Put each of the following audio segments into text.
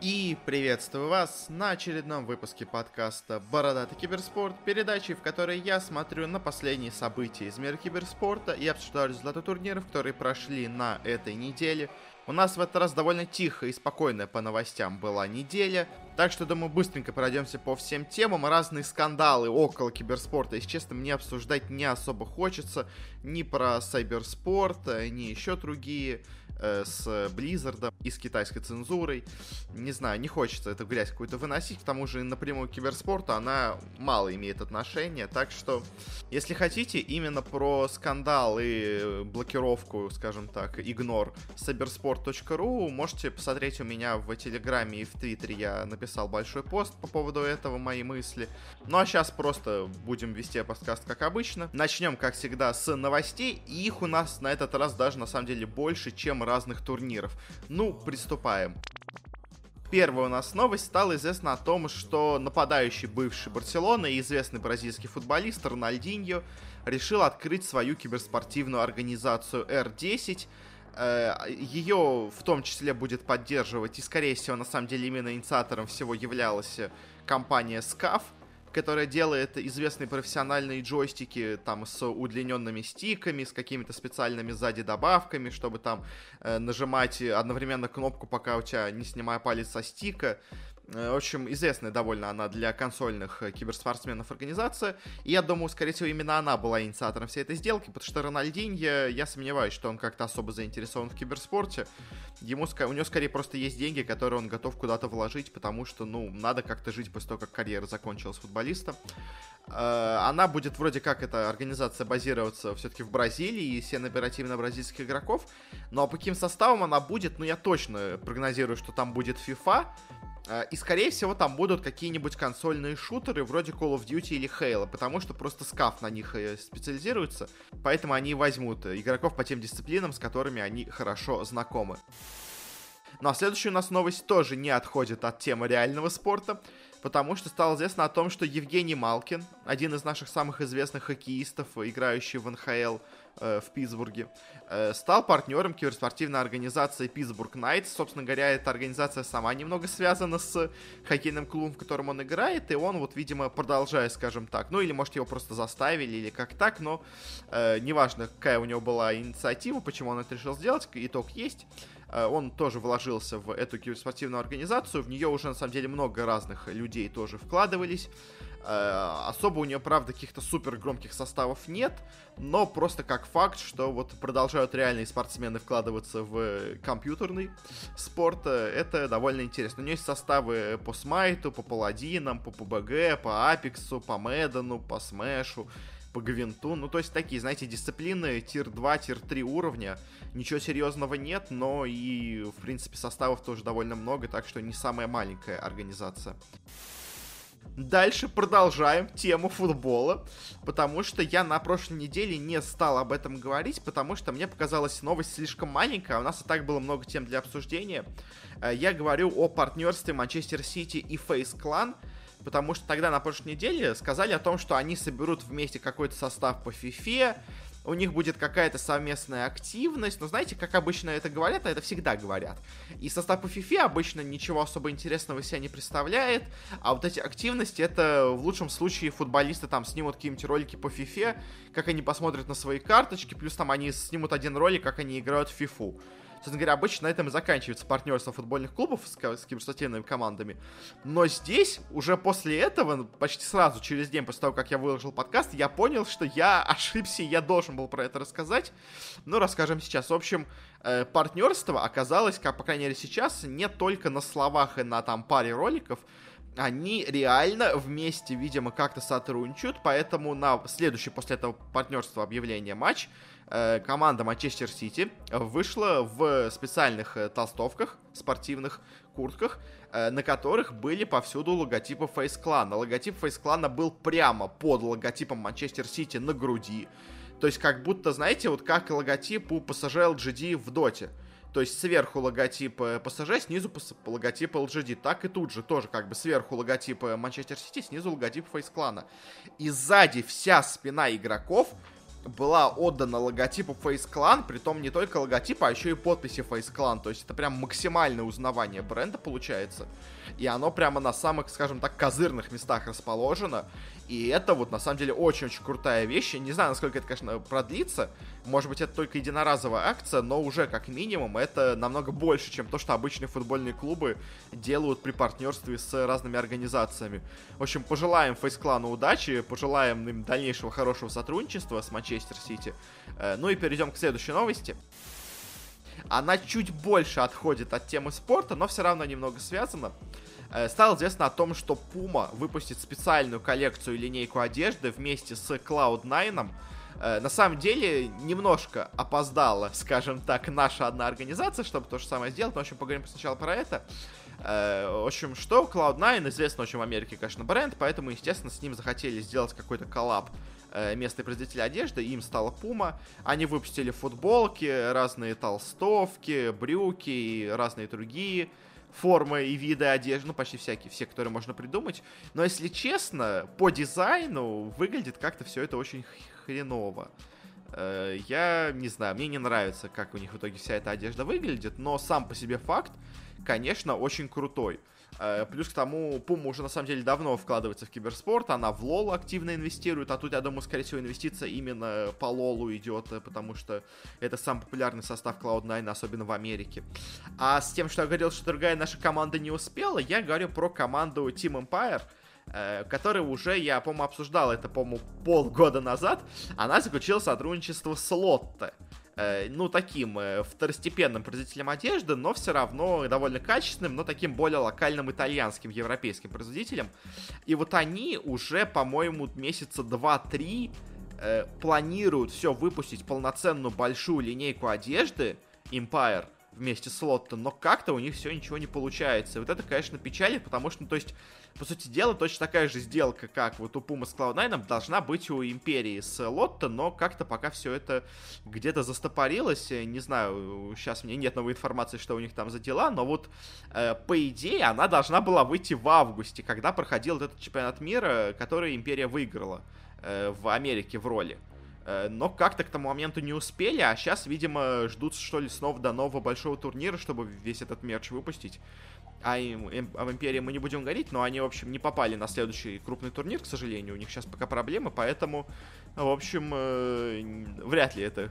И приветствую вас на очередном выпуске подкаста «Бородатый киберспорт», передачи, в которой я смотрю на последние события из мира киберспорта и обсуждаю результаты турниров, которые прошли на этой неделе. У нас в этот раз довольно тихо и спокойная по новостям была неделя, так что, думаю, быстренько пройдемся по всем темам. Разные скандалы около киберспорта, если честно, мне обсуждать не особо хочется. Ни про сайберспорт, ни еще другие э, с Blizzard и с китайской цензурой. Не знаю, не хочется эту грязь какую-то выносить, к тому же напрямую к киберспорту она мало имеет отношения, так что, если хотите, именно про скандал и блокировку, скажем так, игнор cybersport.ru можете посмотреть у меня в Телеграме и в Твиттере, я написал большой пост по поводу этого, мои мысли. Ну а сейчас просто будем вести подкаст как обычно. Начнем, как всегда, с новостей, их у нас на этот раз даже на самом деле больше, чем разных турниров. Ну, приступаем. Первая у нас новость стала известна о том, что нападающий бывший Барселоны и известный бразильский футболист Рональдиньо решил открыть свою киберспортивную организацию R10. Э, Ее в том числе будет поддерживать и, скорее всего, на самом деле именно инициатором всего являлась компания SCAF – которая делает известные профессиональные джойстики там с удлиненными стиками, с какими-то специальными сзади добавками, чтобы там э, нажимать одновременно кнопку, пока у тебя не снимая палец со стика. Э, в общем, известная довольно она для консольных э, киберспортсменов организация. И я думаю, скорее всего, именно она была инициатором всей этой сделки, потому что Рональдиньо, я сомневаюсь, что он как-то особо заинтересован в киберспорте. Ему, у него скорее просто есть деньги, которые он готов куда-то вложить, потому что, ну, надо как-то жить после того, как карьера закончилась футболиста. Э, она будет вроде как эта организация базироваться все-таки в Бразилии и все набирать именно бразильских игроков. Но по каким составом она будет, ну я точно прогнозирую, что там будет FIFA, и, скорее всего, там будут какие-нибудь консольные шутеры вроде Call of Duty или Halo, потому что просто скаф на них э, специализируется, поэтому они возьмут игроков по тем дисциплинам, с которыми они хорошо знакомы. Ну а следующая у нас новость тоже не отходит от темы реального спорта, потому что стало известно о том, что Евгений Малкин, один из наших самых известных хоккеистов, играющий в НХЛ, Э, в Питтсбурге, э, стал партнером киберспортивной организации Питтсбург Найтс. Собственно говоря, эта организация сама немного связана с хоккейным клубом, в котором он играет, и он вот, видимо, продолжает, скажем так, ну или, может, его просто заставили, или как так, но э, неважно, какая у него была инициатива, почему он это решил сделать, итог есть. Э, он тоже вложился в эту киберспортивную организацию, в нее уже, на самом деле, много разных людей тоже вкладывались. Э, особо у нее, правда, каких-то супер громких составов нет, но просто как факт, что вот продолжают реальные спортсмены вкладываться в компьютерный спорт, э, это довольно интересно. У нее есть составы по Смайту, по Паладинам, по PUBG, по Апексу, по Мэддену, по Смешу, по Гвинту. Ну, то есть такие, знаете, дисциплины tier-2, tier-3 уровня. Ничего серьезного нет, но и, в принципе, составов тоже довольно много, так что не самая маленькая организация. Дальше продолжаем тему футбола, потому что я на прошлой неделе не стал об этом говорить, потому что мне показалась новость слишком маленькая, а у нас и так было много тем для обсуждения. Э, я говорю о партнерстве Манчестер Сити и Фейс Клан, потому что тогда на прошлой неделе сказали о том, что они соберут вместе какой-то состав по FIFA, у них будет какая-то совместная активность. Но знаете, как обычно это говорят, а это всегда говорят. И состав FIFA обычно ничего особо интересного себя не представляет. А вот эти активности, это в лучшем случае футболисты там снимут какие-нибудь ролики по FIFA, как они посмотрят на свои карточки, плюс там они снимут один ролик, как они играют в FIFA. Собственно говоря, обычно на этом и заканчивается партнерство футбольных клубов с, с киберспортивными командами. Но здесь, уже после этого, почти сразу, через день после того, как я выложил подкаст, я понял, что я ошибся, я должен был про это рассказать. Ну, расскажем сейчас. В общем, э, партнерство оказалось, как, по крайней мере, сейчас, не только на словах и на там паре роликов, они реально вместе, видимо, как-то сотрудничают, поэтому на следующий после этого партнерства объявления матч команда Манчестер Сити вышла в специальных э, толстовках, спортивных куртках, э, на которых были повсюду логотипы Фейс Клана. Логотип Фейс Клана был прямо под логотипом Манчестер Сити на груди. То есть как будто, знаете, вот как логотип у PSG LGD в Доте. То есть сверху логотип PSG, снизу логотип LGD. Так и тут же тоже как бы сверху логотип Манчестер Сити, снизу логотип Фейс Клана. И сзади вся спина игроков была отдана логотипу Face Clan, притом не только логотипа, а еще и подписи Face Clan. То есть это прям максимальное узнавание бренда получается. И оно прямо на самых, скажем так, козырных местах расположено. И это вот на самом деле очень-очень крутая вещь. Я не знаю, насколько это, конечно, продлится. Может быть, это только единоразовая акция, но уже как минимум это намного больше, чем то, что обычные футбольные клубы делают при партнерстве с разными организациями. В общем, пожелаем Фейсклану удачи, пожелаем им дальнейшего хорошего сотрудничества с Манчестер Сити. Э, ну и перейдем к следующей новости. Она чуть больше отходит от темы спорта, но все равно немного связана. Э, стало известно о том, что Puma выпустит специальную коллекцию и линейку одежды вместе с Cloud9. Э, на самом деле, немножко опоздала, скажем так, наша одна организация, чтобы то же самое сделать. Но, в общем, поговорим сначала про это. Э, в общем, что Cloud9 известно очень в Америке, конечно, бренд, поэтому, естественно, с ним захотели сделать какой-то коллаб местный производитель одежды, им стала Puma. Они выпустили футболки, разные толстовки, брюки и разные другие формы и виды одежды, ну, почти всякие, все, которые можно придумать. Но, если честно, по дизайну выглядит как-то все это очень хреново. Э, я не знаю, мне не нравится, как у них в итоге вся эта одежда выглядит, но сам по себе факт, конечно, очень крутой. Э, плюс к тому, Puma уже на самом деле давно вкладывается в киберспорт, она в лол активно инвестирует, а тут, я думаю, скорее всего, инвестиция именно по лолу идет, э, потому что это самый популярный состав Cloud9, особенно в Америке. А с тем, что я говорил, что другая наша команда не успела, я говорю про команду Team Empire, э, которая уже, я, по-моему, обсуждал это, по-моему, полгода назад, она заключила сотрудничество с Лотте. Э, ну, таким э, второстепенным производителем одежды, но все равно довольно качественным, но таким более локальным итальянским, европейским производителем. И вот они уже, по-моему, месяца 2-3 э, планируют все выпустить полноценную большую линейку одежды Empire вместе с Лотто, но как-то у них все ничего не получается. И вот это, конечно, печалит, потому что, ну, то есть, по сути дела, точно такая же сделка, как вот у Puma с Cloud9, должна быть у Империи с Лотто, но как-то пока все это где-то застопорилось. Не знаю, сейчас у меня нет новой информации, что у них там за дела, но вот э, по идее она должна была выйти в августе, когда проходил этот чемпионат мира, который Империя выиграла э, в Америке в роли. Э, но как-то к тому моменту не успели, а сейчас, видимо, ждут, что ли, снова до нового большого турнира, чтобы весь этот мерч выпустить. А им, им, об Империи мы не будем говорить, но они, в общем, не попали на следующий крупный турнир, к сожалению. У них сейчас пока проблемы, поэтому, в общем, э, вряд ли это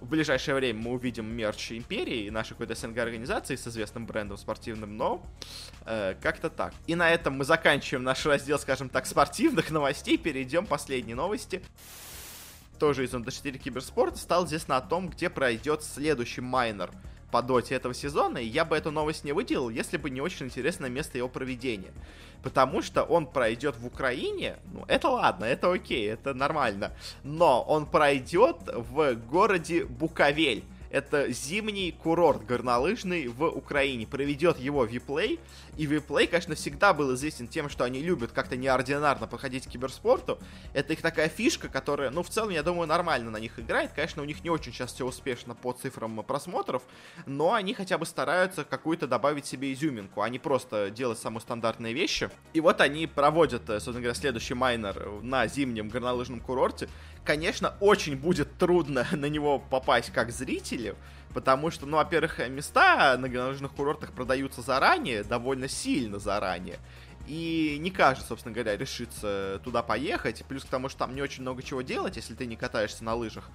в ближайшее время мы увидим мерч Империи, нашей какой-то СНГ-организации с известным брендом спортивным, но э, как-то так. И на этом мы заканчиваем наш раздел, скажем так, спортивных новостей, перейдем к последней новости тоже из М4 Киберспорта, стало известно о том, где пройдет следующий майнер по доте этого сезона, и я бы эту новость не выделил, если бы не очень интересное место его проведения. Потому что он пройдет в Украине, ну это ладно, это окей, это нормально, но он пройдет в городе Буковель. Это зимний курорт горнолыжный в Украине. Проведет его Виплей. И Виплей, конечно, всегда был известен тем, что они любят как-то неординарно подходить к киберспорту. Это их такая фишка, которая, ну, в целом, я думаю, нормально на них играет. Конечно, у них не очень сейчас все успешно по цифрам просмотров, но они хотя бы стараются какую-то добавить себе изюминку, а не просто делать самые стандартные вещи. И вот они проводят, э, собственно говоря, следующий майнер на зимнем горнолыжном курорте. Конечно, очень будет трудно на него попасть как зрителю, потому что, ну, во-первых, места на горнолыжных курортах продаются заранее, довольно сильно заранее. И не каждый, собственно говоря, решится туда поехать. Плюс к тому, что там не очень много чего делать, если ты не катаешься на лыжах.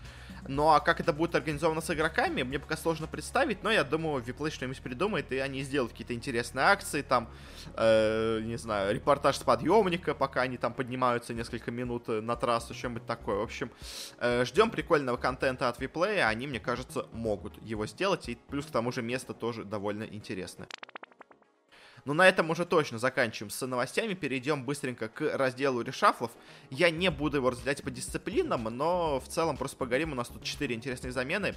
Ну а как это будет организовано с игроками, мне пока сложно представить, но я думаю, Виплей что-нибудь придумает, и они сделают какие-то интересные акции, там, э, не знаю, репортаж с подъемника, пока они там поднимаются несколько минут на трассу, что-нибудь такое. В общем, э, ждем прикольного контента от Виплея, они, мне кажется, могут его сделать, и плюс к тому же место тоже довольно интересное. Но на этом уже точно заканчиваем с новостями. Перейдем быстренько к разделу решафлов. Я не буду его разделять по дисциплинам, но в целом просто поговорим. У нас тут 4 интересные замены.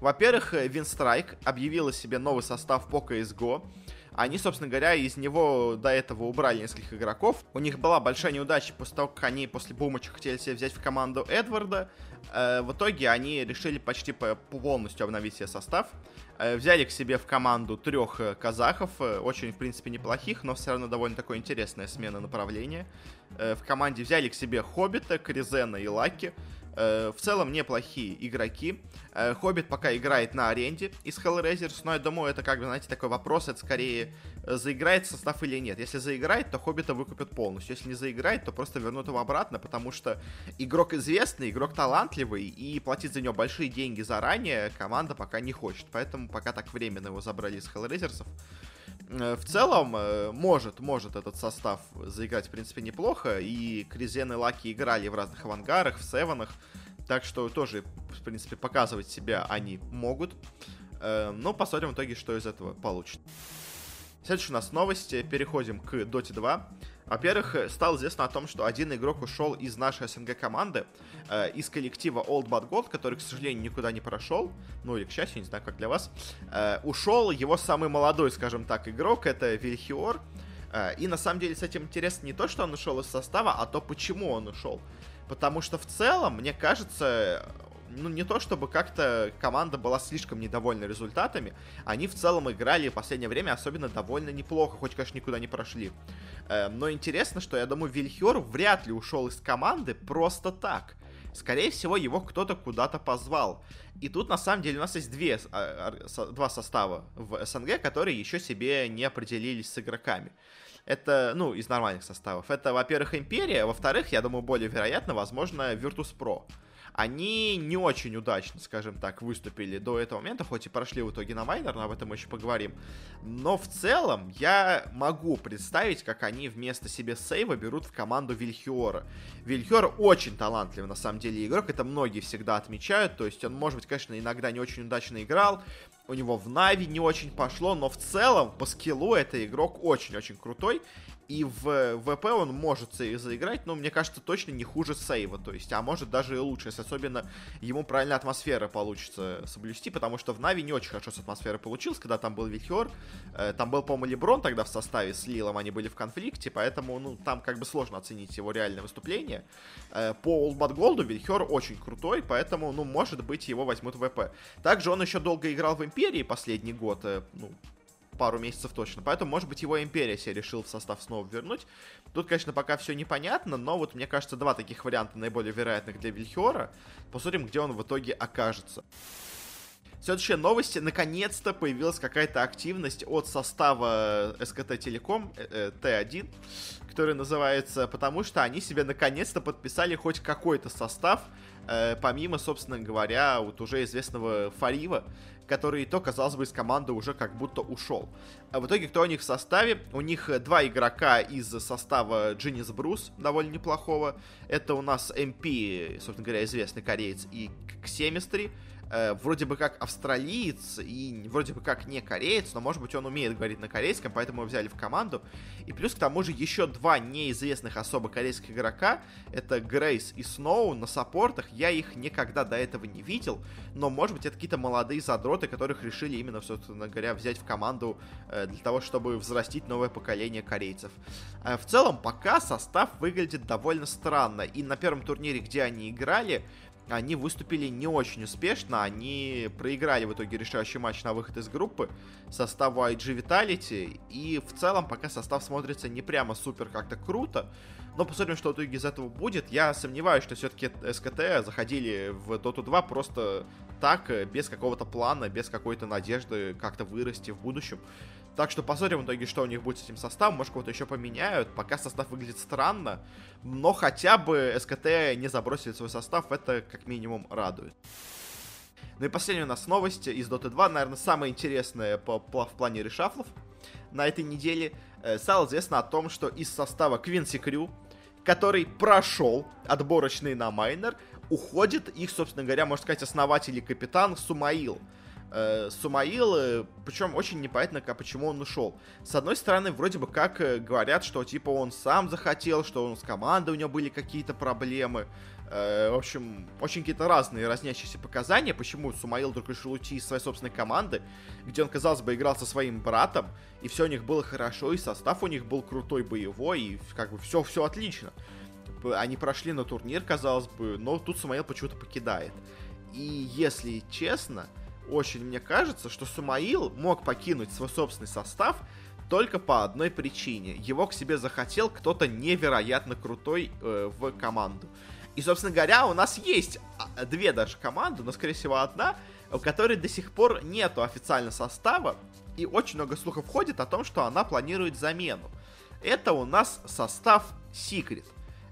Во-первых, Винстрайк объявила себе новый состав по CSGO. Они, собственно говоря, из него до этого убрали нескольких игроков. У них была большая неудача после того, как они после Бумача хотели себе взять в команду Эдварда. Э, в итоге они решили почти полностью обновить себе состав. Э, взяли к себе в команду трех э, казахов, э, очень, в принципе, неплохих, но все равно довольно такое интересная смена направления. В команде взяли к себе Хоббита, Кризена и Лаки. Э, в целом неплохие игроки. Э, Хоббит пока играет на аренде из Hellraisers, но я думаю, это как бы, знаете, такой вопрос, это скорее э, заиграет состав или нет. Если заиграет, то Хоббита выкупят полностью. Если не заиграет, то просто вернут его обратно, потому что игрок известный, игрок талантливый, и платить за него большие деньги заранее команда пока не хочет. Поэтому пока так временно его забрали из Hellraisers'ов. В целом, может, может этот состав заиграть, в принципе, неплохо. И Кризен и Лаки играли в разных авангарах, в севенах. Так что тоже, в принципе, показывать себя они могут. Э, но посмотрим в итоге, что из этого получится. Следующая у нас новости. Переходим к Dota 2. Во-первых, стало известно о том, что один игрок ушел из нашей СНГ команды, э, из коллектива Old Bad Gold, который, к сожалению, никуда не прошел, ну или, к счастью, не знаю, как для вас. Э, ушел его самый молодой, скажем так, игрок, это Вильхиор. Э, и на самом деле с этим интересно не то, что он ушел из состава, а то, почему он ушел. Потому что в целом, мне кажется, ну, не то чтобы как-то команда была слишком недовольна результатами, они в целом играли в последнее время особенно довольно неплохо, хоть, конечно, никуда не прошли. Эм, но интересно, что, я думаю, Вильхер вряд ли ушел из команды просто так. Скорее всего, его кто-то куда-то позвал. И тут, на самом деле, у нас есть две, а, два состава в СНГ, которые еще себе не определились с игроками. Это, ну, из нормальных составов. Это, во-первых, Империя, во-вторых, я думаю, более вероятно, возможно, Virtus.pro. Они не очень удачно, скажем так, выступили до этого момента, хоть и прошли в итоге на майнер, но об этом мы еще поговорим. Но в целом я могу представить, как они вместо себе сейва берут в команду Вильхиора. Вильхиор очень талантливый, на самом деле, игрок, это многие всегда отмечают, то есть он, может быть, конечно, иногда не очень удачно играл, у него в Нави не очень пошло, но в целом по скиллу это игрок очень-очень крутой. И в ВП он может заиграть, но мне кажется, точно не хуже сейва. То есть, а может даже и лучше, если особенно ему правильная атмосфера получится соблюсти, потому что в Нави не очень хорошо с атмосферой получилось, когда там был Вильхер. Э, там был, по-моему, Леброн тогда в составе с Лилом, они были в конфликте, поэтому, ну, там как бы сложно оценить его реальное выступление. Э, по Олдбат Голду Вильхер очень крутой, поэтому, ну, может быть, его возьмут в ВП. Также он еще долго играл в Империи последний год, э, ну, пару месяцев точно. Поэтому, может быть, его Империя себе решил в состав снова вернуть. Тут, конечно, пока все непонятно, но вот, мне кажется, два таких варианта наиболее вероятных для Вильхиора. Посмотрим, где он в итоге окажется. Следующие новости. Наконец-то появилась какая-то активность от состава СКТ Телеком э, э, Т1, который называется «Потому что они себе наконец-то подписали хоть какой-то состав, э, помимо, собственно говоря, вот уже известного Фарива, который то, казалось бы, из команды уже как будто ушел. А в итоге, кто у них в составе? У них э, два игрока из состава Джинис Брус, довольно неплохого. Это у нас МП, собственно говоря, известный кореец, и Ксемистри э, вроде бы как австралиец и вроде бы как не кореец, но может быть он умеет говорить на корейском, поэтому его взяли в команду. И плюс к тому же еще два неизвестных особо корейских игрока, это Грейс и Сноу на саппортах, я их никогда до этого не видел, но может быть это какие-то молодые задроты, которых решили именно, собственно говоря, взять в команду э, для того, чтобы взрастить новое поколение корейцев. Э, в целом пока состав выглядит довольно странно, и на первом турнире, где они играли, они выступили не очень успешно, они проиграли в итоге решающий матч на выход из группы составу IG Vitality, и в целом пока состав смотрится не прямо супер как-то круто, но посмотрим, что в итоге из этого будет. Я сомневаюсь, что все-таки СКТ заходили в Dota 2 просто так, без какого-то плана, без какой-то надежды как-то вырасти в будущем. Так что посмотрим в итоге, что у них будет с этим составом. Может, кого-то еще поменяют. Пока состав выглядит странно. Но хотя бы СКТ не забросили свой состав. Это как минимум радует. Ну и последняя у нас новость из Dota 2. Наверное, самая интересная по, по, в плане решафлов на этой неделе. Э, стало известно о том, что из состава Квинси Крю, который прошел отборочный на майнер, уходит их, собственно говоря, можно сказать, основатель и капитан Сумаил э, причем очень непонятно, как, почему он ушел. С одной стороны, вроде бы как э, говорят, что типа он сам захотел, что он с командой у него были какие-то проблемы. Э, в общем, очень какие-то разные разнящиеся показания, почему Сумаил вдруг решил уйти из своей собственной команды, где он, казалось бы, играл со своим братом, и все у них было хорошо, и состав у них был крутой, боевой, и как бы все, все отлично. Они прошли на турнир, казалось бы, но тут Сумаил почему-то покидает. И если честно, очень мне кажется, что Сумаил мог покинуть свой собственный состав только по одной причине. Его к себе захотел кто-то невероятно крутой э, в команду. И, собственно говоря, у нас есть а, две даже команды, но, скорее всего, одна, у которой до сих пор нету официального состава, и очень много слухов ходит о том, что она планирует замену. Это у нас состав Secret.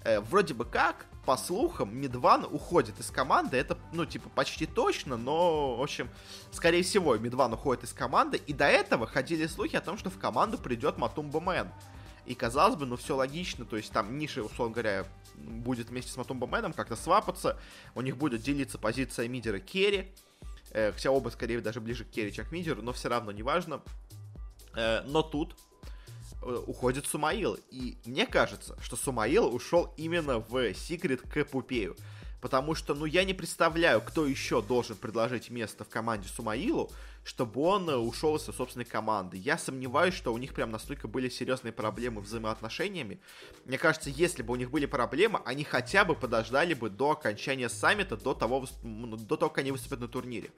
Э, вроде бы как, по слухам, Мидван уходит из команды. Это, ну, типа, почти точно, но, в общем, скорее всего, Мидван уходит из команды. И до этого ходили слухи о том, что в команду придет Матумба Мэн. И казалось бы, ну все логично, то есть там Ниши, условно говоря, будет вместе с Матумба Мэном как-то свапаться, у них будет делиться позиция мидера Керри, э, хотя оба скорее даже ближе к Керри, чем к мидеру, но все равно неважно. Э, но тут уходит Сумаил, и мне кажется, что Сумаил ушел именно в Секрет к Пупею. Потому что, ну, я не представляю, кто еще должен предложить место в команде Сумаилу, чтобы он э, ушел из собственной команды. Я сомневаюсь, что у них прям настолько были серьезные проблемы взаимоотношениями. Мне кажется, если бы у них были проблемы, они хотя бы подождали бы до окончания саммита, до того, до того, как они выступят на турнире.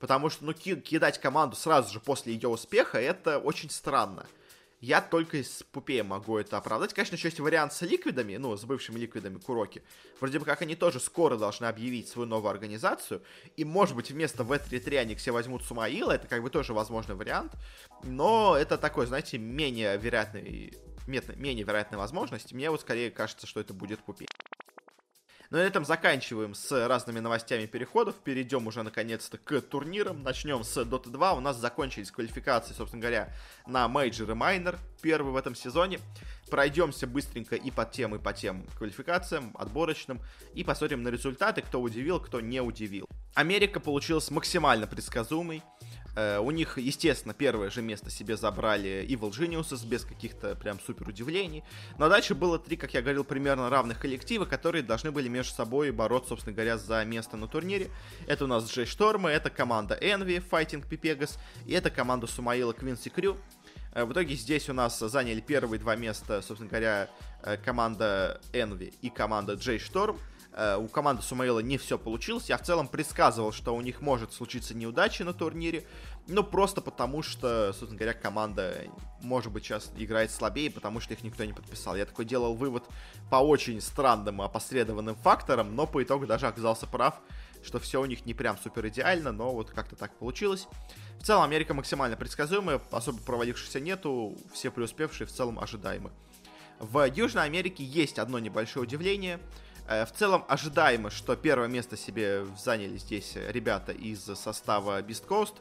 Потому что, ну, кидать команду сразу же после ее успеха, это очень странно. Я только из Пупея могу это оправдать. Конечно, еще есть вариант с ликвидами, ну, с бывшими ликвидами Куроки. Вроде бы как они тоже скоро должны объявить свою новую организацию. И, может быть, вместо В3-3 они все возьмут Сумаила. Это как бы тоже возможный вариант. Но это такой, знаете, менее вероятный менее вероятная возможность. Мне вот скорее кажется, что это будет Puppey. Но ну, на этом заканчиваем с разными новостями переходов. Перейдем уже наконец-то к турнирам. Начнем с Dota 2. У нас закончились квалификации, собственно говоря, на мейджор и майнор. Первый в этом сезоне. Пройдемся быстренько и по тем, и по тем квалификациям, отборочным. И посмотрим на результаты, кто удивил, кто не удивил. Америка получилась максимально предсказуемой. Э, у них, естественно, первое же место себе забрали Evil Geniuses без каких-то прям супер удивлений. Но дальше было три, как я говорил, примерно равных коллектива, которые должны были между собой бороться, собственно говоря, за место на турнире. Это у нас Джей Штормы, это команда Envy, Fighting Pipegas, и это команда Сумаила Квинси Крю. Э, в итоге здесь у нас заняли первые два места, собственно говоря, э, команда Envy и команда Джей Шторм. Э, у команды Сумаила не все получилось. Я в целом предсказывал, что у них может случиться неудача на турнире. Ну, просто потому что, собственно говоря, команда, может быть, сейчас играет слабее, потому что их никто не подписал. Я такой делал вывод по очень странным опосредованным факторам, но по итогу даже оказался прав, что все у них не прям супер идеально, но вот как-то так получилось. В целом, Америка максимально предсказуемая, особо провалившихся нету, все преуспевшие в целом ожидаемы. В Южной Америке есть одно небольшое удивление – Э, в целом ожидаемо, что первое место себе заняли здесь ребята из состава Beast Coast.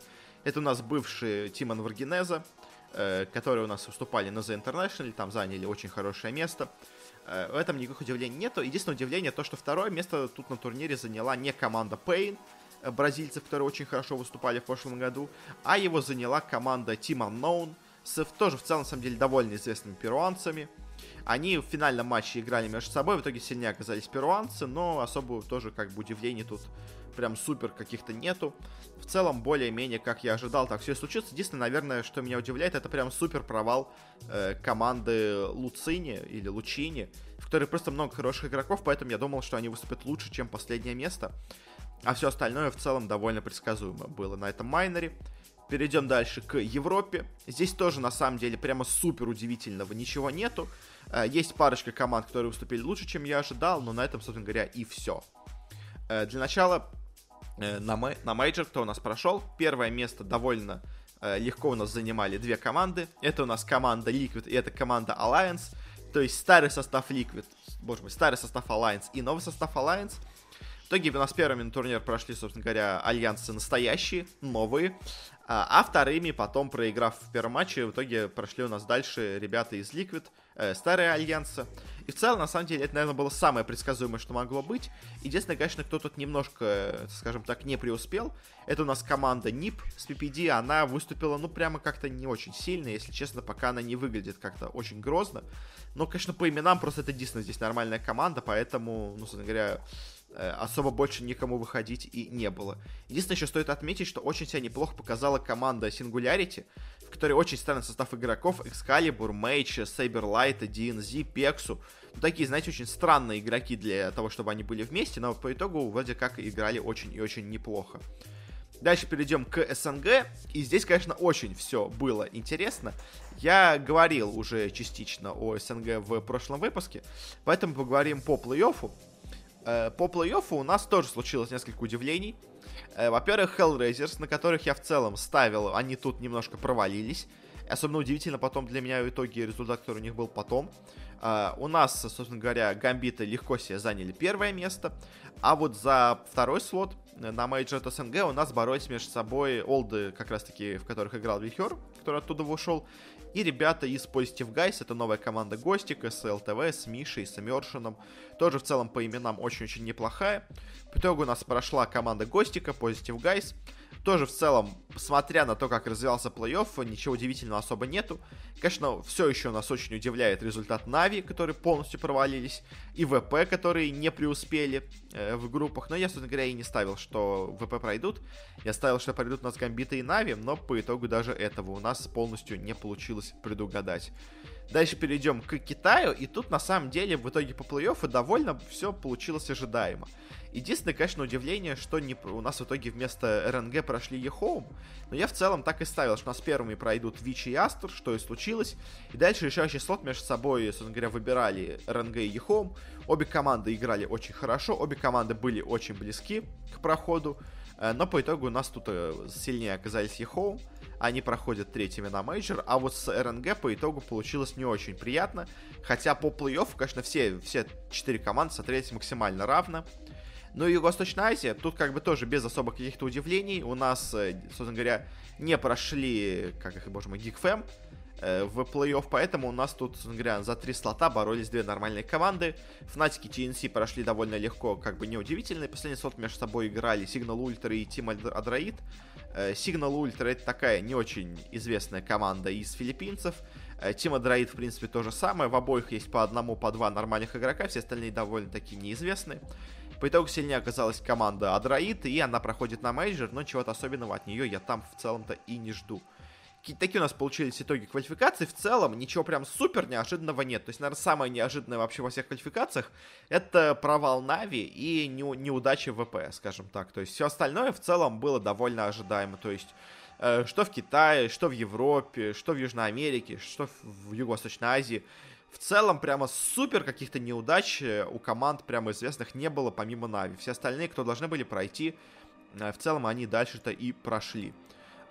Это у нас бывший Тимон Варгинеза, э, которые у нас выступали на The International, там заняли очень хорошее место. Э, в этом никаких удивлений нету. Единственное удивление то, что второе место тут на турнире заняла не команда Pain, бразильцев, которые очень хорошо выступали в прошлом году, а его заняла команда Team Unknown, с тоже в целом, на самом деле, довольно известными перуанцами. Они в финальном матче играли между собой, в итоге сильнее оказались перуанцы, но особо тоже как бы удивлений тут прям супер каких-то нету. В целом, более-менее, как я ожидал, так все и случится. Единственное, наверное, что меня удивляет, это прям супер провал э, команды Луцини или Лучини, в которой просто много хороших игроков, поэтому я думал, что они выступят лучше, чем последнее место. А все остальное в целом довольно предсказуемо было на этом майнере. Перейдем дальше к Европе. Здесь тоже, на самом деле, прямо супер удивительного ничего нету. Э, есть парочка команд, которые выступили лучше, чем я ожидал, но на этом, собственно говоря, и все. Э, для начала э, на, мей- на мейджор, кто у нас прошел, первое место довольно легко у нас занимали две команды. Это у нас команда Liquid и это команда Alliance. То есть старый состав Liquid, боже мой, старый состав Alliance и новый состав Alliance. В итоге у нас первыми на турнир прошли, собственно говоря, альянсы настоящие, новые. А, а вторыми потом, проиграв в первом матче, в итоге прошли у нас дальше ребята из Liquid, э, старые альянсы. И в целом, на самом деле, это, наверное, было самое предсказуемое, что могло быть. Единственное, конечно, кто тут немножко, скажем так, не преуспел, это у нас команда NIP с PPD. Она выступила, ну, прямо как-то не очень сильно, если честно, пока она не выглядит как-то очень грозно. Но, конечно, по именам просто это действительно здесь нормальная команда, поэтому, ну, собственно говоря, Э, особо больше никому выходить и не было. Единственное, еще стоит отметить, что очень себя неплохо показала команда Singularity, в которой очень странный состав игроков Excalibur, Mage, Saberlight, DNZ, Pexu. Ну, такие, знаете, очень странные игроки для того, чтобы они были вместе, но по итогу вроде как играли очень и очень неплохо. Дальше перейдем к СНГ. И здесь, конечно, очень все было интересно. Я говорил уже частично о СНГ в прошлом выпуске, поэтому поговорим по плей-оффу. Э, по плей-оффу у нас тоже случилось несколько удивлений. Э, во-первых, Hellraisers, на которых я в целом ставил, они тут немножко провалились. Особенно удивительно потом для меня в итоге результат, который у них был потом. Uh, у нас, собственно говоря, гамбиты легко себе заняли первое место, а вот за второй слот на Major СНГ у нас боролись между собой олды, как раз таки, в которых играл Вихер, который оттуда вышел, и ребята из Positive Guys, это новая команда Гостика с ЛТВ, с Мишей, с Эмершином. Тоже в целом по именам очень-очень неплохая. В итоге у нас прошла команда Гостика, Positive Guys. Тоже в целом, смотря на то, как развивался плей-офф, ничего удивительного особо нету. Конечно, все еще нас очень удивляет результат Нави, которые полностью провалились, и ВП, которые не преуспели э, в группах. Но я, собственно говоря, и не ставил, что ВП пройдут. Я ставил, что пройдут у нас Гамбиты и Нави, но по итогу даже этого у нас полностью не получилось предугадать. Дальше перейдем к Китаю, и тут на самом деле в итоге по плей-оффу довольно все получилось ожидаемо. Единственное, конечно, удивление, что не, у нас в итоге вместо RNG прошли EHOME. Но я в целом так и ставил, что у нас первыми пройдут Vici и Aster, что и случилось. И дальше решающий слот между собой, собственно говоря, выбирали RNG и EHOME. Обе команды играли очень хорошо, обе команды были очень близки к проходу. Э, но по итогу у нас тут э, сильнее оказались EHOME. Они проходят третьими на мейджор, а вот с RNG по итогу получилось не очень приятно. Хотя по плей-оффу, конечно, все, все четыре команды смотрелись максимально равно. Ну и Юго-Восточная Азия, тут как бы тоже без особых каких-то удивлений. У нас, э, собственно говоря, не прошли, как их, боже мой, э, в плей-офф, поэтому у нас тут, собственно говоря, за три слота боролись две нормальные команды. Fnatic и TNC прошли довольно легко, как бы неудивительно. Последний слот между собой играли Signal Ultra и Team. Э, Signal Ultra это такая не очень известная команда из филиппинцев. Team Adroit, в принципе, то же самое. В обоих есть по одному, по два нормальных игрока, все остальные довольно-таки неизвестные. По итогу сильнее оказалась команда Adroit, и она проходит на мейджор, но чего-то особенного от нее я там в целом-то и не жду. Такие у нас получились итоги квалификации. В целом, ничего прям супер неожиданного нет. То есть, наверное, самое неожиданное вообще во всех квалификациях это провал Na'Vi и не, неудача VP, скажем так. То есть, все остальное в целом было довольно ожидаемо. То есть, э, что в Китае, что в Европе, что в Южной Америке, что в Юго-Восточной Азии в целом прямо супер каких-то неудач э, у команд прямо известных не было помимо Na'Vi. Все остальные, кто должны были пройти, э, в целом они дальше-то и прошли.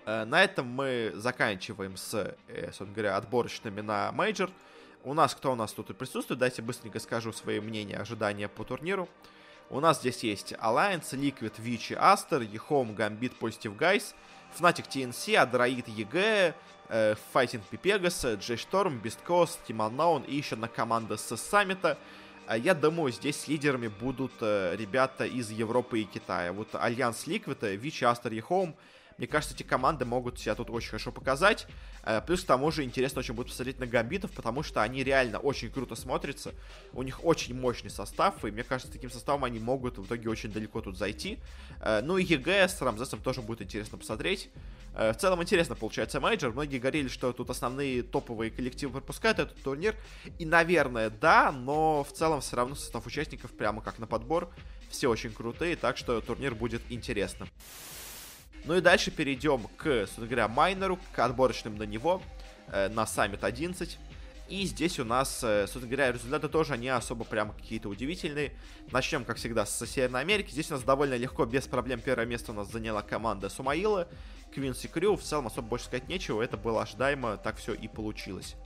Э, на этом мы заканчиваем с, собственно говоря, отборочными на мейджор. У нас, кто у нас тут и присутствует, дайте быстренько скажу свои мнения, ожидания по турниру. У нас здесь есть Alliance, Liquid, Vici, Aster, EHOME, Gambit, Positive Guys, Fnatic TNC, Adroit, EG, э, Fighting J.Storm, Beast Coast, Team Unknown и еще одна команда с саммита. Я думаю, здесь лидерами будут э, ребята из Европы и Китая. Вот Alliance, Liquid, Vici, Aster и EHOME мне кажется, эти команды могут себя тут очень хорошо показать. Э, плюс к тому же интересно очень будет посмотреть на гамбитов, потому что они реально очень круто смотрятся. У них очень мощный состав, и мне кажется, таким составом они могут в итоге очень далеко тут зайти. Э, ну и EG с Рамзесом тоже будет интересно посмотреть. Э, в целом интересно получается мейджор. Многие говорили, что тут основные топовые коллективы пропускают этот турнир. И, наверное, да, но в целом все равно состав участников прямо как на подбор. Все очень крутые, так что турнир будет интересным. Ну и дальше перейдем к, собственно говоря, майнору, к отборочным на него, э, на Summit 11. И здесь у нас, э, собственно говоря, результаты тоже не особо прям какие-то удивительные. Начнем, как всегда, с Северной Америки. Здесь у нас довольно легко, без проблем, первое место у нас заняла команда Сумаила. Квинси Крю, в целом особо больше сказать нечего, это было ожидаемо, так все и получилось.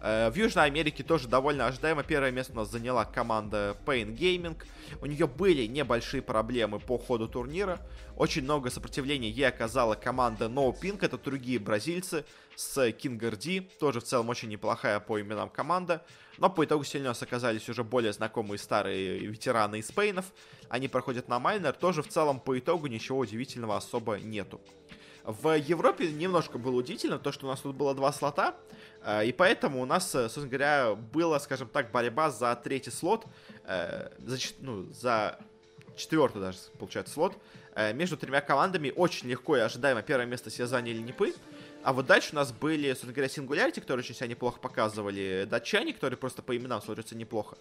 Э, в Южной Америке тоже довольно ожидаемо. Первое место у нас заняла команда Pain Gaming. У нее были небольшие проблемы по ходу турнира. Очень много сопротивления ей оказала команда No Pink. Это другие бразильцы с D. Тоже в целом очень неплохая по именам команда. Но по итогу сильно у нас оказались уже более знакомые старые ветераны из Пейнов. Они проходят на майнер. Тоже в целом по итогу ничего удивительного особо нету. В Европе немножко было удивительно то, что у нас тут было два слота, и поэтому у нас, э, собственно говоря, была, скажем так, борьба за третий слот, э, за, ну, за четвертый даже, получается, слот, между тремя командами. Очень легко и ожидаемо первое место себе заняли Непы. А вот дальше у нас были, собственно говоря, Singularity, которые очень себя неплохо показывали, датчане, которые просто по именам смотрятся неплохо,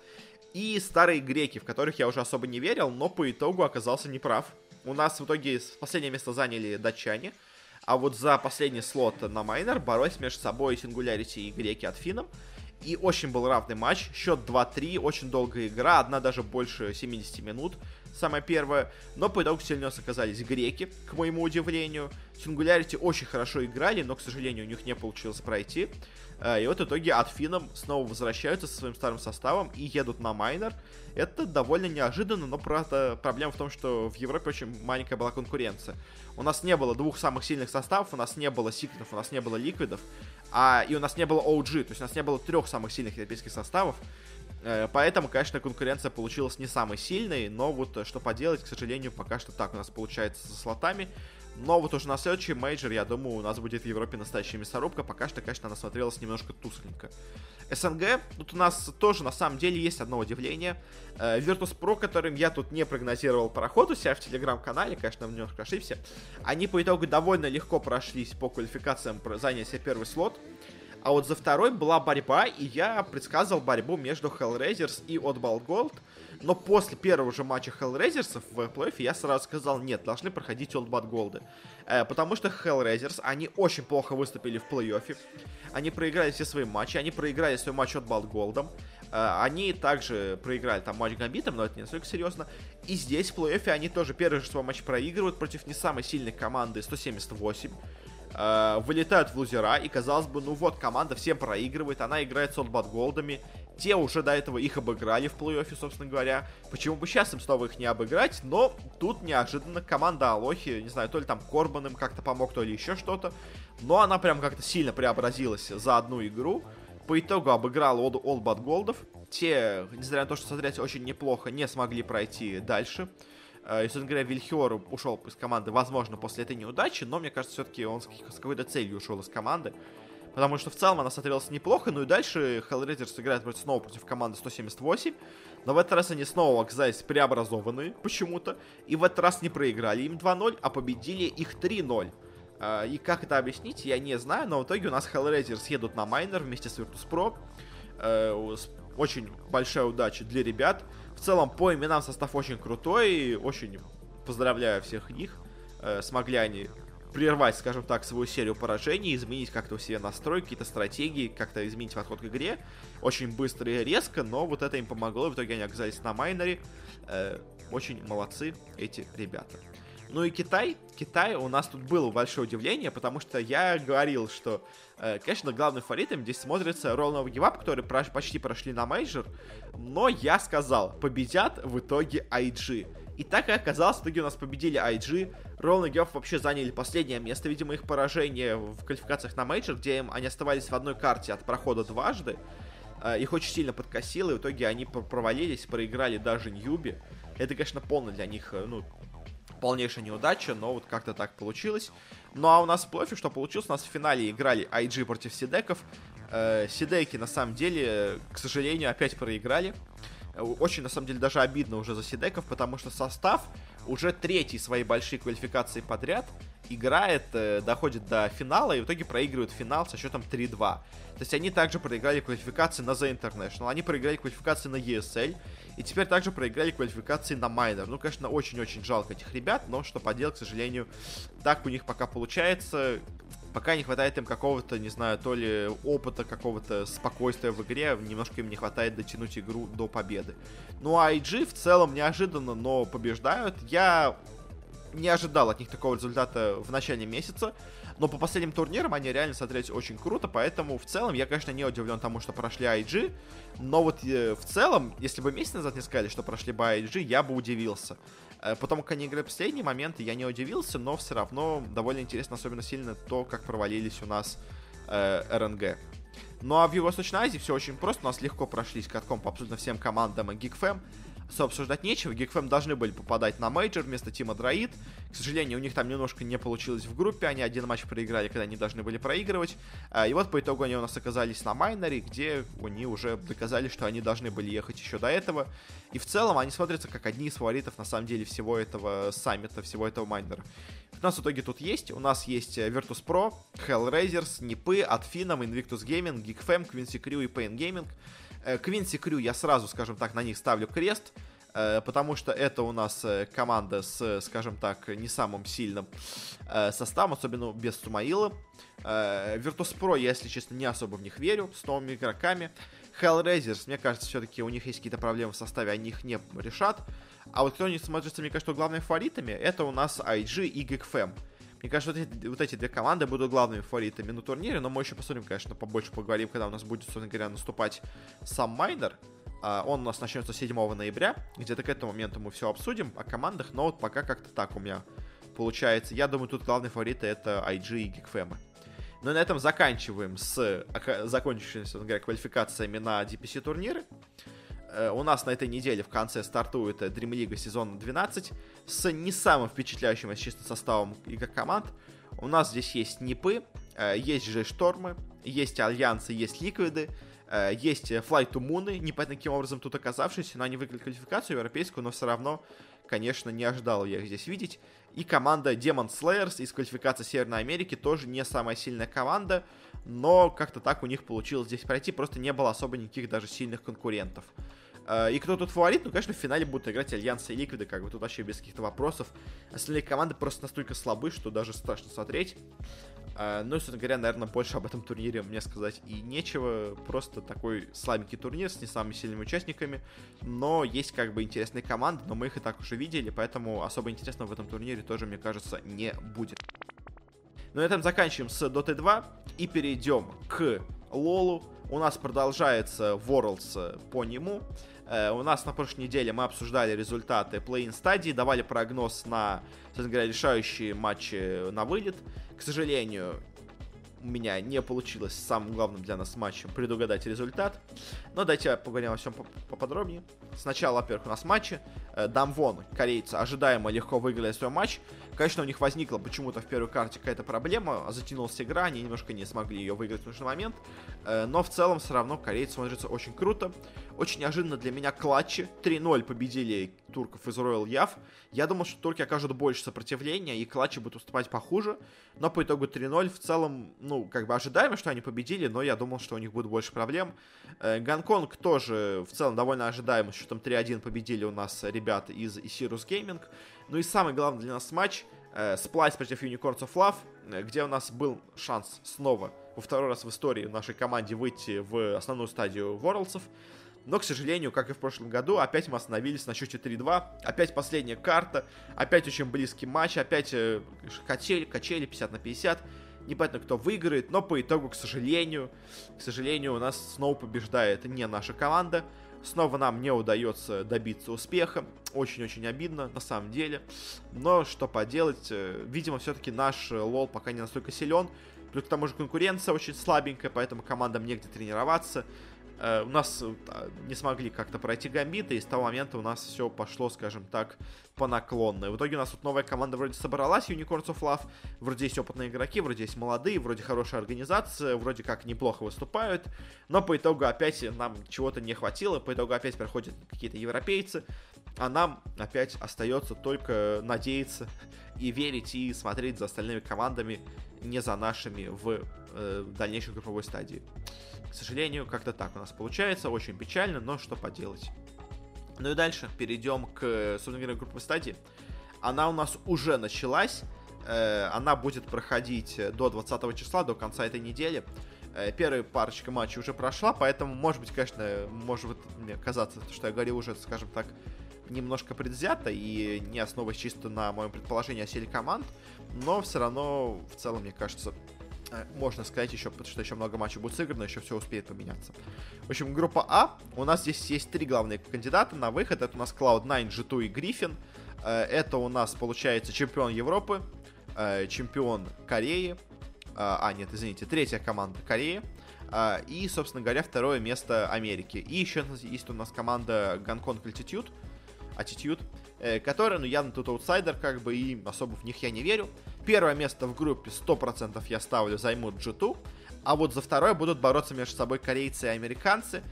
и старые греки, в которых я уже особо не верил, но по итогу оказался неправ. У нас в итоге последнее место заняли датчане, а вот за последний слот на майнер боролись между собой Singularity и греки от Финном. И очень был равный матч. Счет 2-3, очень долгая игра, одна даже больше 70 минут самое первое. Но по итогу сильнее оказались греки, к моему удивлению. Сингулярити очень хорошо играли, но, к сожалению, у них не получилось пройти. Э, и вот в итоге от Финном снова возвращаются со своим старым составом и едут на майнер. Это довольно неожиданно, но правда проблема в том, что в Европе очень маленькая была конкуренция. У нас не было двух самых сильных составов, у нас не было Сикретов, у нас не было Ликвидов, а, и у нас не было OG, то есть у нас не было трех самых сильных европейских составов. Э, поэтому, конечно, конкуренция получилась не самой сильной, но вот э, что поделать, к сожалению, пока что так у нас получается со слотами. Но вот уже на следующий мейджор, я думаю, у нас будет в Европе настоящая мясорубка. Пока что, конечно, она смотрелась немножко тускленько. СНГ, тут у нас тоже, на самом деле, есть одно удивление. Э, Virtus.pro, которым я тут не прогнозировал проход у себя в телеграм-канале, конечно, немножко ошибся, они по итогу довольно легко прошлись по квалификациям, заняли себе первый слот. А вот за второй была борьба, и я предсказывал борьбу между Hellraisers и Old But Gold. Но после первого же матча Hellraisers в плей я сразу сказал, нет, должны проходить Old But Gold. Э, потому что Hellraisers, они очень плохо выступили в плей-оффе. Они проиграли все свои матчи, они проиграли свой матч Oddball Gold. Э, они также проиграли там матч Гамбитом, но это не настолько серьезно. И здесь в плей-оффе они тоже первый же свой матч проигрывают против не самой сильной команды 178 э, вылетают в лузера, и казалось бы, ну вот, команда всем проигрывает, она играет с отбат-голдами, те уже до этого их обыграли в плей-оффе, собственно говоря, почему бы сейчас им снова их не обыграть, но тут неожиданно команда Алохи, не знаю, то ли там Корбан им как-то помог, то ли еще что-то, но она прям как-то сильно преобразилась за одну игру, по итогу обыграла All But Голдов, те, несмотря на то, что смотреть очень неплохо, не смогли пройти дальше, и, собственно говоря, Вильхиор ушел из команды, возможно, после этой неудачи, но мне кажется, все-таки он с какой-то целью ушел из команды. Потому что в целом она смотрелась неплохо, ну и дальше Hellraisers играет против, снова против команды 178. Но в этот раз они снова оказались преобразованные почему-то. И в этот раз не проиграли им 2-0, а победили их 3-0. Э, и как это объяснить, я не знаю, но в итоге у нас Hellraisers едут на майнер вместе с Virtus.pro. Э, очень большая удача для ребят. В целом, по именам состав очень крутой. Очень поздравляю всех них. Э, смогли они прервать, скажем так, свою серию поражений, изменить как-то у себя настрой, какие-то стратегии, как-то изменить подход к игре. Очень быстро и резко, но вот это им помогло, и в итоге они оказались на майнере. Э, очень молодцы эти ребята. Ну и Китай. Китай у нас тут было большое удивление, потому что я говорил, что, э, конечно, главным фаворитом здесь смотрится Royal Never Give которые почти прошли на мейджор, но я сказал, победят в итоге IG. И так и оказалось, в итоге у нас победили IG. Royal Never Give вообще заняли последнее место, видимо, их поражение в квалификациях на мейджор, где им, они оставались в одной карте от прохода дважды. Э, их очень сильно подкосило, и в итоге они провалились, проиграли даже Ньюби. Это, конечно, полно для них, э, ну, полнейшая неудача, но вот как-то так получилось. Ну а у нас в плей что получилось? У нас в финале играли IG против Сидеков. Э, Сидеки, на самом деле, к сожалению, опять проиграли. Э, очень, на самом деле, даже обидно уже за Сидеков, потому что состав уже третий свои большие квалификации подряд играет, э, доходит до финала и в итоге проигрывает финал со счетом 3-2. То есть они также проиграли квалификации на The International, они проиграли квалификации на ESL, и теперь также проиграли квалификации на майнер. Ну, конечно, очень-очень жалко этих ребят, но что поделать, к сожалению, так у них пока получается. Пока не хватает им какого-то, не знаю, то ли опыта, какого-то спокойствия в игре, немножко им не хватает дотянуть игру до победы. Ну, а IG в целом неожиданно, но побеждают. Я не ожидал от них такого результата в начале месяца. Но по последним турнирам они реально смотрелись очень круто, поэтому в целом я, конечно, не удивлен тому, что прошли IG, но вот э, в целом, если бы месяц назад не сказали, что прошли бы IG, я бы удивился. Э, потому как они играли последние моменты, я не удивился, но все равно довольно интересно, особенно сильно то, как провалились у нас э, RNG. Ну а в Юго-Восточной Азии все очень просто, у нас легко прошлись катком по абсолютно всем командам и GeekFam особо обсуждать нечего. GeekFam должны были попадать на мейджор вместо Team Adroit. К сожалению, у них там немножко не получилось в группе. Они один матч проиграли, когда они должны были проигрывать. А, и вот по итогу они у нас оказались на майнере, где они уже доказали, что они должны были ехать еще до этого. И в целом они смотрятся как одни из фаворитов, на самом деле, всего этого саммита, всего этого майнера. У нас в итоге тут есть. У нас есть э, Virtus.pro, Hellraisers, Нипы, Atfinum, Invictus Gaming, Geekfam, Quincy Crew и Pain Gaming. Квинси Крю я сразу, скажем так, на них ставлю крест. Э, потому что это у нас э, команда с, скажем так, не самым сильным э, составом, особенно без Сумаила. Virtus.pro, я, если честно, не особо в них верю, с новыми игроками. Hellraisers, мне кажется, все-таки у них есть какие-то проблемы в составе, они их не решат. А вот кто не смотрится, мне кажется, главными фаворитами, это у нас IG и GigFam. Мне кажется, вот эти, вот эти две команды будут главными фаворитами на турнире, но мы еще посмотрим, конечно, побольше поговорим, когда у нас будет, собственно говоря, наступать сам Майнер. А, он у нас начнется 7 ноября. Где-то к этому моменту мы все обсудим о командах, но вот пока как-то так у меня получается. Я думаю, тут главные фавориты это IG и GeekFam. Ну и на этом заканчиваем с закончившимися, говоря, квалификациями на DPC турниры. Э, у нас на этой неделе в конце стартует Dream League сезон 12 с не самым впечатляющим, честно, составом игр команд. У нас здесь есть Нипы, э, есть же Штормы, есть Альянсы, есть Ликвиды, Э, есть Flight to Moon, непонятно каким образом тут оказавшись, но они выиграли квалификацию европейскую, но все равно, конечно, не ожидал я их здесь видеть. И команда Demon Slayers из квалификации Северной Америки тоже не самая сильная команда, но как-то так у них получилось здесь пройти, просто не было особо никаких даже сильных конкурентов. Э, и кто тут фаворит? Ну, конечно, в финале будут играть Альянсы и Ликвиды, как бы тут вообще без каких-то вопросов. Остальные команды просто настолько слабы, что даже страшно смотреть. Э, ну, собственно говоря, наверное, больше об этом турнире мне сказать и нечего. Просто такой слабенький турнир с не самыми сильными участниками. Но есть как бы интересные команды, но мы их и так уже видели, поэтому особо интересного в этом турнире тоже, мне кажется, не будет. Ну, на этом заканчиваем с Dota 2 и перейдем к Лолу. У нас продолжается Worlds по нему. Э, у нас на прошлой неделе мы обсуждали результаты плей-ин стадии, давали прогноз на, собственно говоря, решающие матчи на вылет. К сожалению, у меня не получилось самым главным для нас матчем предугадать результат. Но давайте поговорим о всем поподробнее. Сначала, во-первых, у нас матчи. Э, Дамвон, корейцы, ожидаемо легко выиграли свой матч. Конечно, у них возникла почему-то в первой карте какая-то проблема, затянулась игра, они немножко не смогли ее выиграть в нужный момент. Э, но в целом все равно корейцы смотрятся очень круто. Очень неожиданно для меня клатчи. 3-0 победили турков из Royal Яв. Я думал, что турки окажут больше сопротивления, и клатчи будут уступать похуже. Но по итогу 3-0 в целом, ну, как бы ожидаемо, что они победили, но я думал, что у них будет больше проблем. Э, Гонконг тоже в целом довольно ожидаемо, что там 3-1 победили у нас ребята из Isirus Gaming. Ну и самый главный для нас матч э, Splice против Unicorns of Love, э, где у нас был шанс снова во второй раз в истории нашей команде выйти в основную стадию Worlds'ов. Но, к сожалению, как и в прошлом году, опять мы остановились на счете 3-2. Опять последняя карта. Опять очень близкий матч. Опять э, качели, качели 50 на 50. Непонятно, кто выиграет. Но по итогу, к сожалению, к сожалению, у нас снова побеждает не наша команда. Снова нам не удается добиться успеха. Очень-очень обидно, на самом деле. Но что поделать, э, видимо, все-таки наш лол пока не настолько силен. Плюс к тому же конкуренция очень слабенькая, поэтому командам негде тренироваться. Э, у нас э, не смогли как-то пройти гамбиты, и с того момента у нас все пошло, скажем так, по наклонной. В итоге у нас тут новая команда вроде собралась, Unicorns of Love, вроде есть опытные игроки, вроде есть молодые, вроде хорошая организация, вроде как неплохо выступают, но по итогу опять нам чего-то не хватило, по итогу опять приходят какие-то европейцы, а нам опять остается только надеяться и верить, и смотреть за остальными командами, не за нашими в э, дальнейшей групповой стадии. К сожалению, как-то так у нас получается, очень печально, но что поделать. Ну и дальше перейдем к, собственно групповой стадии. Она у нас уже началась, э, она будет проходить до 20 числа, до конца этой недели. Э, первая парочка матчей уже прошла, поэтому, может быть, конечно, может мне казаться, что я говорил уже, скажем так, немножко предвзято и не основываясь чисто на моем предположении о силе команд, но все равно, в целом, мне кажется, Э, можно сказать еще, потому что еще много матчей будет сыграно, еще все успеет поменяться. В общем, группа А, у нас здесь есть три главные кандидата на выход. Это у нас Cloud9, G2 и Гриффин. Э, это у нас, получается, чемпион Европы, э, чемпион Кореи. А, нет, извините, третья команда Кореи. И, собственно говоря, второе место Америки. И еще есть у нас команда Гонконг Altitude. Attitude, которая, ну, явно тут аутсайдер, как бы, и особо в них я не верю. Первое место в группе 100% я ставлю займут G2, а вот за второе будут бороться между собой корейцы и американцы.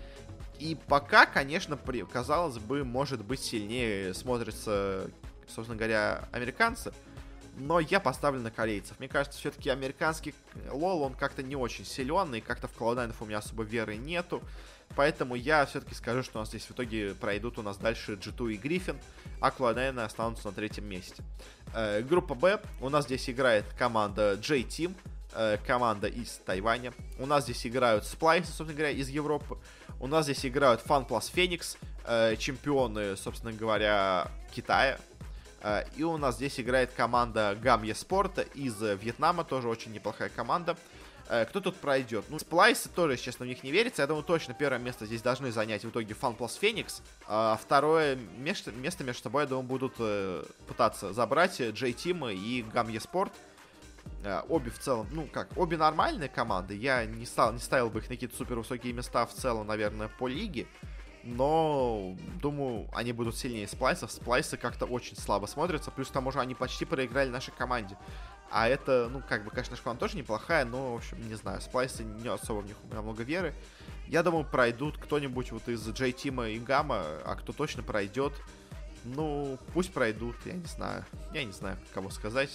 И пока, конечно, при, казалось бы, может быть сильнее смотрятся, собственно говоря, американцы. но я поставлю на корейцев. Мне кажется, все-таки американский лол, он как-то не очень силен, и как-то в Cloud9 у меня особо веры нету. Поэтому я все-таки скажу, что у нас здесь в итоге пройдут у нас дальше G2 и Гриффин, а Cloud9 останутся на третьем месте. Э, группа Б. У нас здесь играет команда J-Team, э, команда из Тайваня. У нас здесь играют Splice, собственно говоря, из Европы. У нас здесь играют Fun Plus Phoenix, э, чемпионы, собственно говоря, Китая. Э, и у нас здесь играет команда Гамье Спорта из Вьетнама, тоже очень неплохая команда. Э, кто тут пройдет? Ну, Сплайсы тоже, честно, в них не верится. Я думаю, точно первое место здесь должны занять в итоге Fun Plus Phoenix. А второе место, между собой, я думаю, будут э, пытаться забрать J-Team и Гамье Спорт. Обе в целом, ну как, обе нормальные команды. Я не, стал, не ставил бы их на какие-то супер высокие места в целом, наверное, по лиге но думаю, они будут сильнее сплайсов. Сплайсы как-то очень слабо смотрятся, плюс к тому же они почти проиграли нашей команде. А это, ну, как бы, конечно, команда тоже неплохая, но, в общем, не знаю, сплайсы не особо в них у меня много веры. Я думаю, пройдут кто-нибудь вот из J-Тима и Гамма, а кто точно пройдет, ну, пусть пройдут, я не знаю. Я не знаю, кого сказать.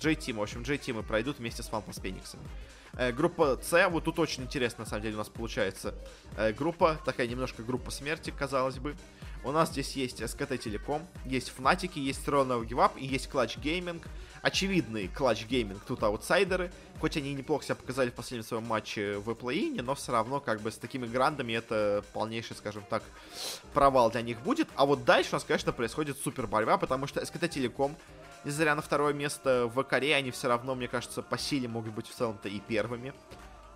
J-Team, в общем, J-Team пройдут вместе с Фанпас Фениксами. Э, группа С, вот тут очень интересно, на самом деле, у нас получается э, группа, такая немножко группа смерти, казалось бы. У нас здесь есть SKT Telecom, есть Fnatic, есть Throne of Give Up и есть Clutch Gaming. Очевидный Clutch Gaming, тут аутсайдеры. Хоть они неплохо себя показали в последнем своем матче в плей но все равно как бы с такими грандами это полнейший, скажем так, провал для них будет. А вот дальше у нас, конечно, происходит супер борьба, потому что SKT Telecom несмотря на второе место в Корее, они все равно, мне кажется, по силе могут быть в целом-то и первыми.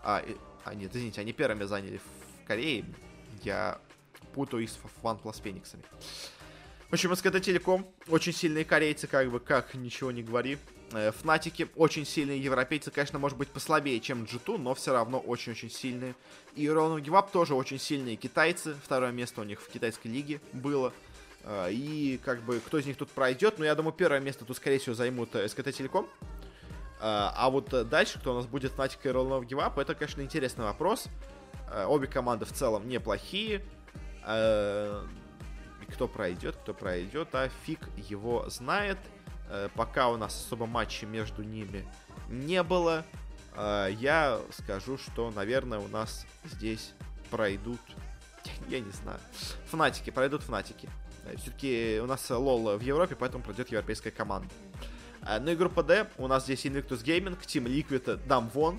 А, и, а нет, извините, они первыми заняли в Корее. Я путаю их с OnePlus Фениксами. В общем, СКТ Телеком, очень сильные корейцы, как бы, как ничего не говори. Э, Фнатики, очень сильные европейцы, конечно, может быть послабее, чем G2, но все равно очень-очень сильные. И Рону Гивап тоже очень сильные китайцы, второе место у них в китайской лиге было. А, и как бы кто из них тут пройдет, ну я думаю первое место тут скорее всего займут э, СКТ Телеком. А, вот э, дальше, кто у нас будет Fnatic и Give Up, это, конечно, интересный вопрос. Обе команды в целом неплохие. Кто пройдет, кто пройдет, а фиг его знает. Пока у нас особо матчей между ними не было. Я скажу, что, наверное, у нас здесь пройдут... Я не знаю. Фнатики, пройдут фнатики. Э, Все-таки у нас лол в Европе, поэтому пройдет европейская команда. Э, ну и группа D, у нас здесь Invictus Gaming, Team Liquid, Damwon.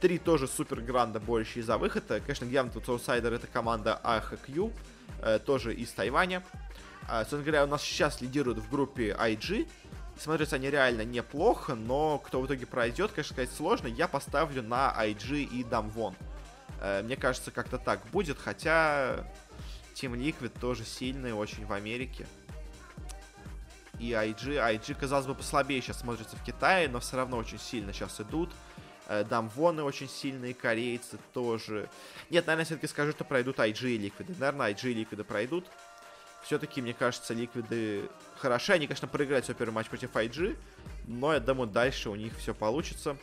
Три тоже супер гранда, борющие за выход. Э, конечно, явно тут аутсайдер это команда AHQ, тоже из Тайваня. Собственно говоря, у нас сейчас лидируют в группе IG. Смотрятся они реально неплохо, но кто в итоге пройдет, конечно, сказать сложно. Я поставлю на IG и Damwon. Мне кажется, как-то так будет, хотя Team Liquid тоже сильный очень в Америке. И IG, IG, казалось бы, послабее сейчас смотрится в Китае, но все равно очень сильно сейчас идут. Э, Дамвоны очень сильные, корейцы тоже. Нет, наверное, все-таки скажу, что пройдут IG и Ликвиды. Наверное, IG и Ликвиды пройдут. Все-таки, мне кажется, Ликвиды хороши. Они, конечно, проиграют свой первый матч против IG, но я думаю, дальше у них все получится.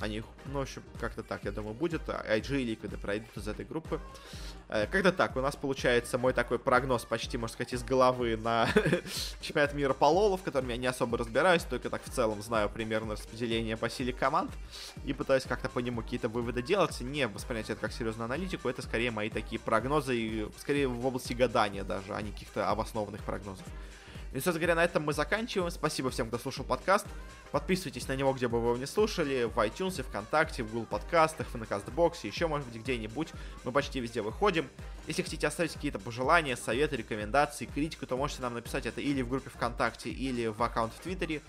Они, ну, в общем, как-то так, я думаю, будет. IG и Liquid пройдут из этой группы. Э, как-то так, у нас получается мой такой прогноз почти, можно сказать, из головы на чемпионат мира по лолу, в котором я не особо разбираюсь, только так в целом знаю примерно распределение по силе команд и пытаюсь как-то по нему какие-то выводы делать, не воспринять это как серьезную аналитику, это скорее мои такие прогнозы, и скорее в области гадания даже, а не каких-то обоснованных прогнозов. И, собственно говоря, на этом мы заканчиваем. Спасибо всем, кто слушал подкаст. Подписывайтесь на него, где бы вы его не слушали. В iTunes, ВКонтакте, в Google подкастах, в Накастбоксе, еще, может быть, где-нибудь. Мы почти везде выходим. Если хотите оставить какие-то пожелания, советы, рекомендации, критику, то можете нам написать это или в группе ВКонтакте, или в аккаунт в Твиттере.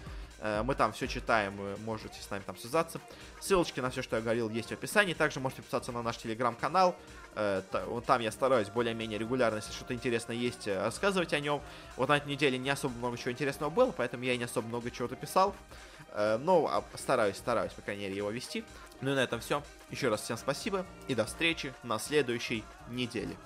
Э, мы там все читаем, вы можете с нами там связаться. Ссылочки на все, что я говорил, есть в описании. Также можете подписаться на наш телеграм-канал. Э, там я стараюсь более-менее регулярно, если что-то интересное есть, э, рассказывать о нем. Вот на этой неделе не особо много чего интересного было, поэтому я не особо много чего-то писал. Но а, стараюсь, стараюсь, по крайней мере, его вести. Ну и на этом все. Еще раз всем спасибо и до встречи на следующей неделе.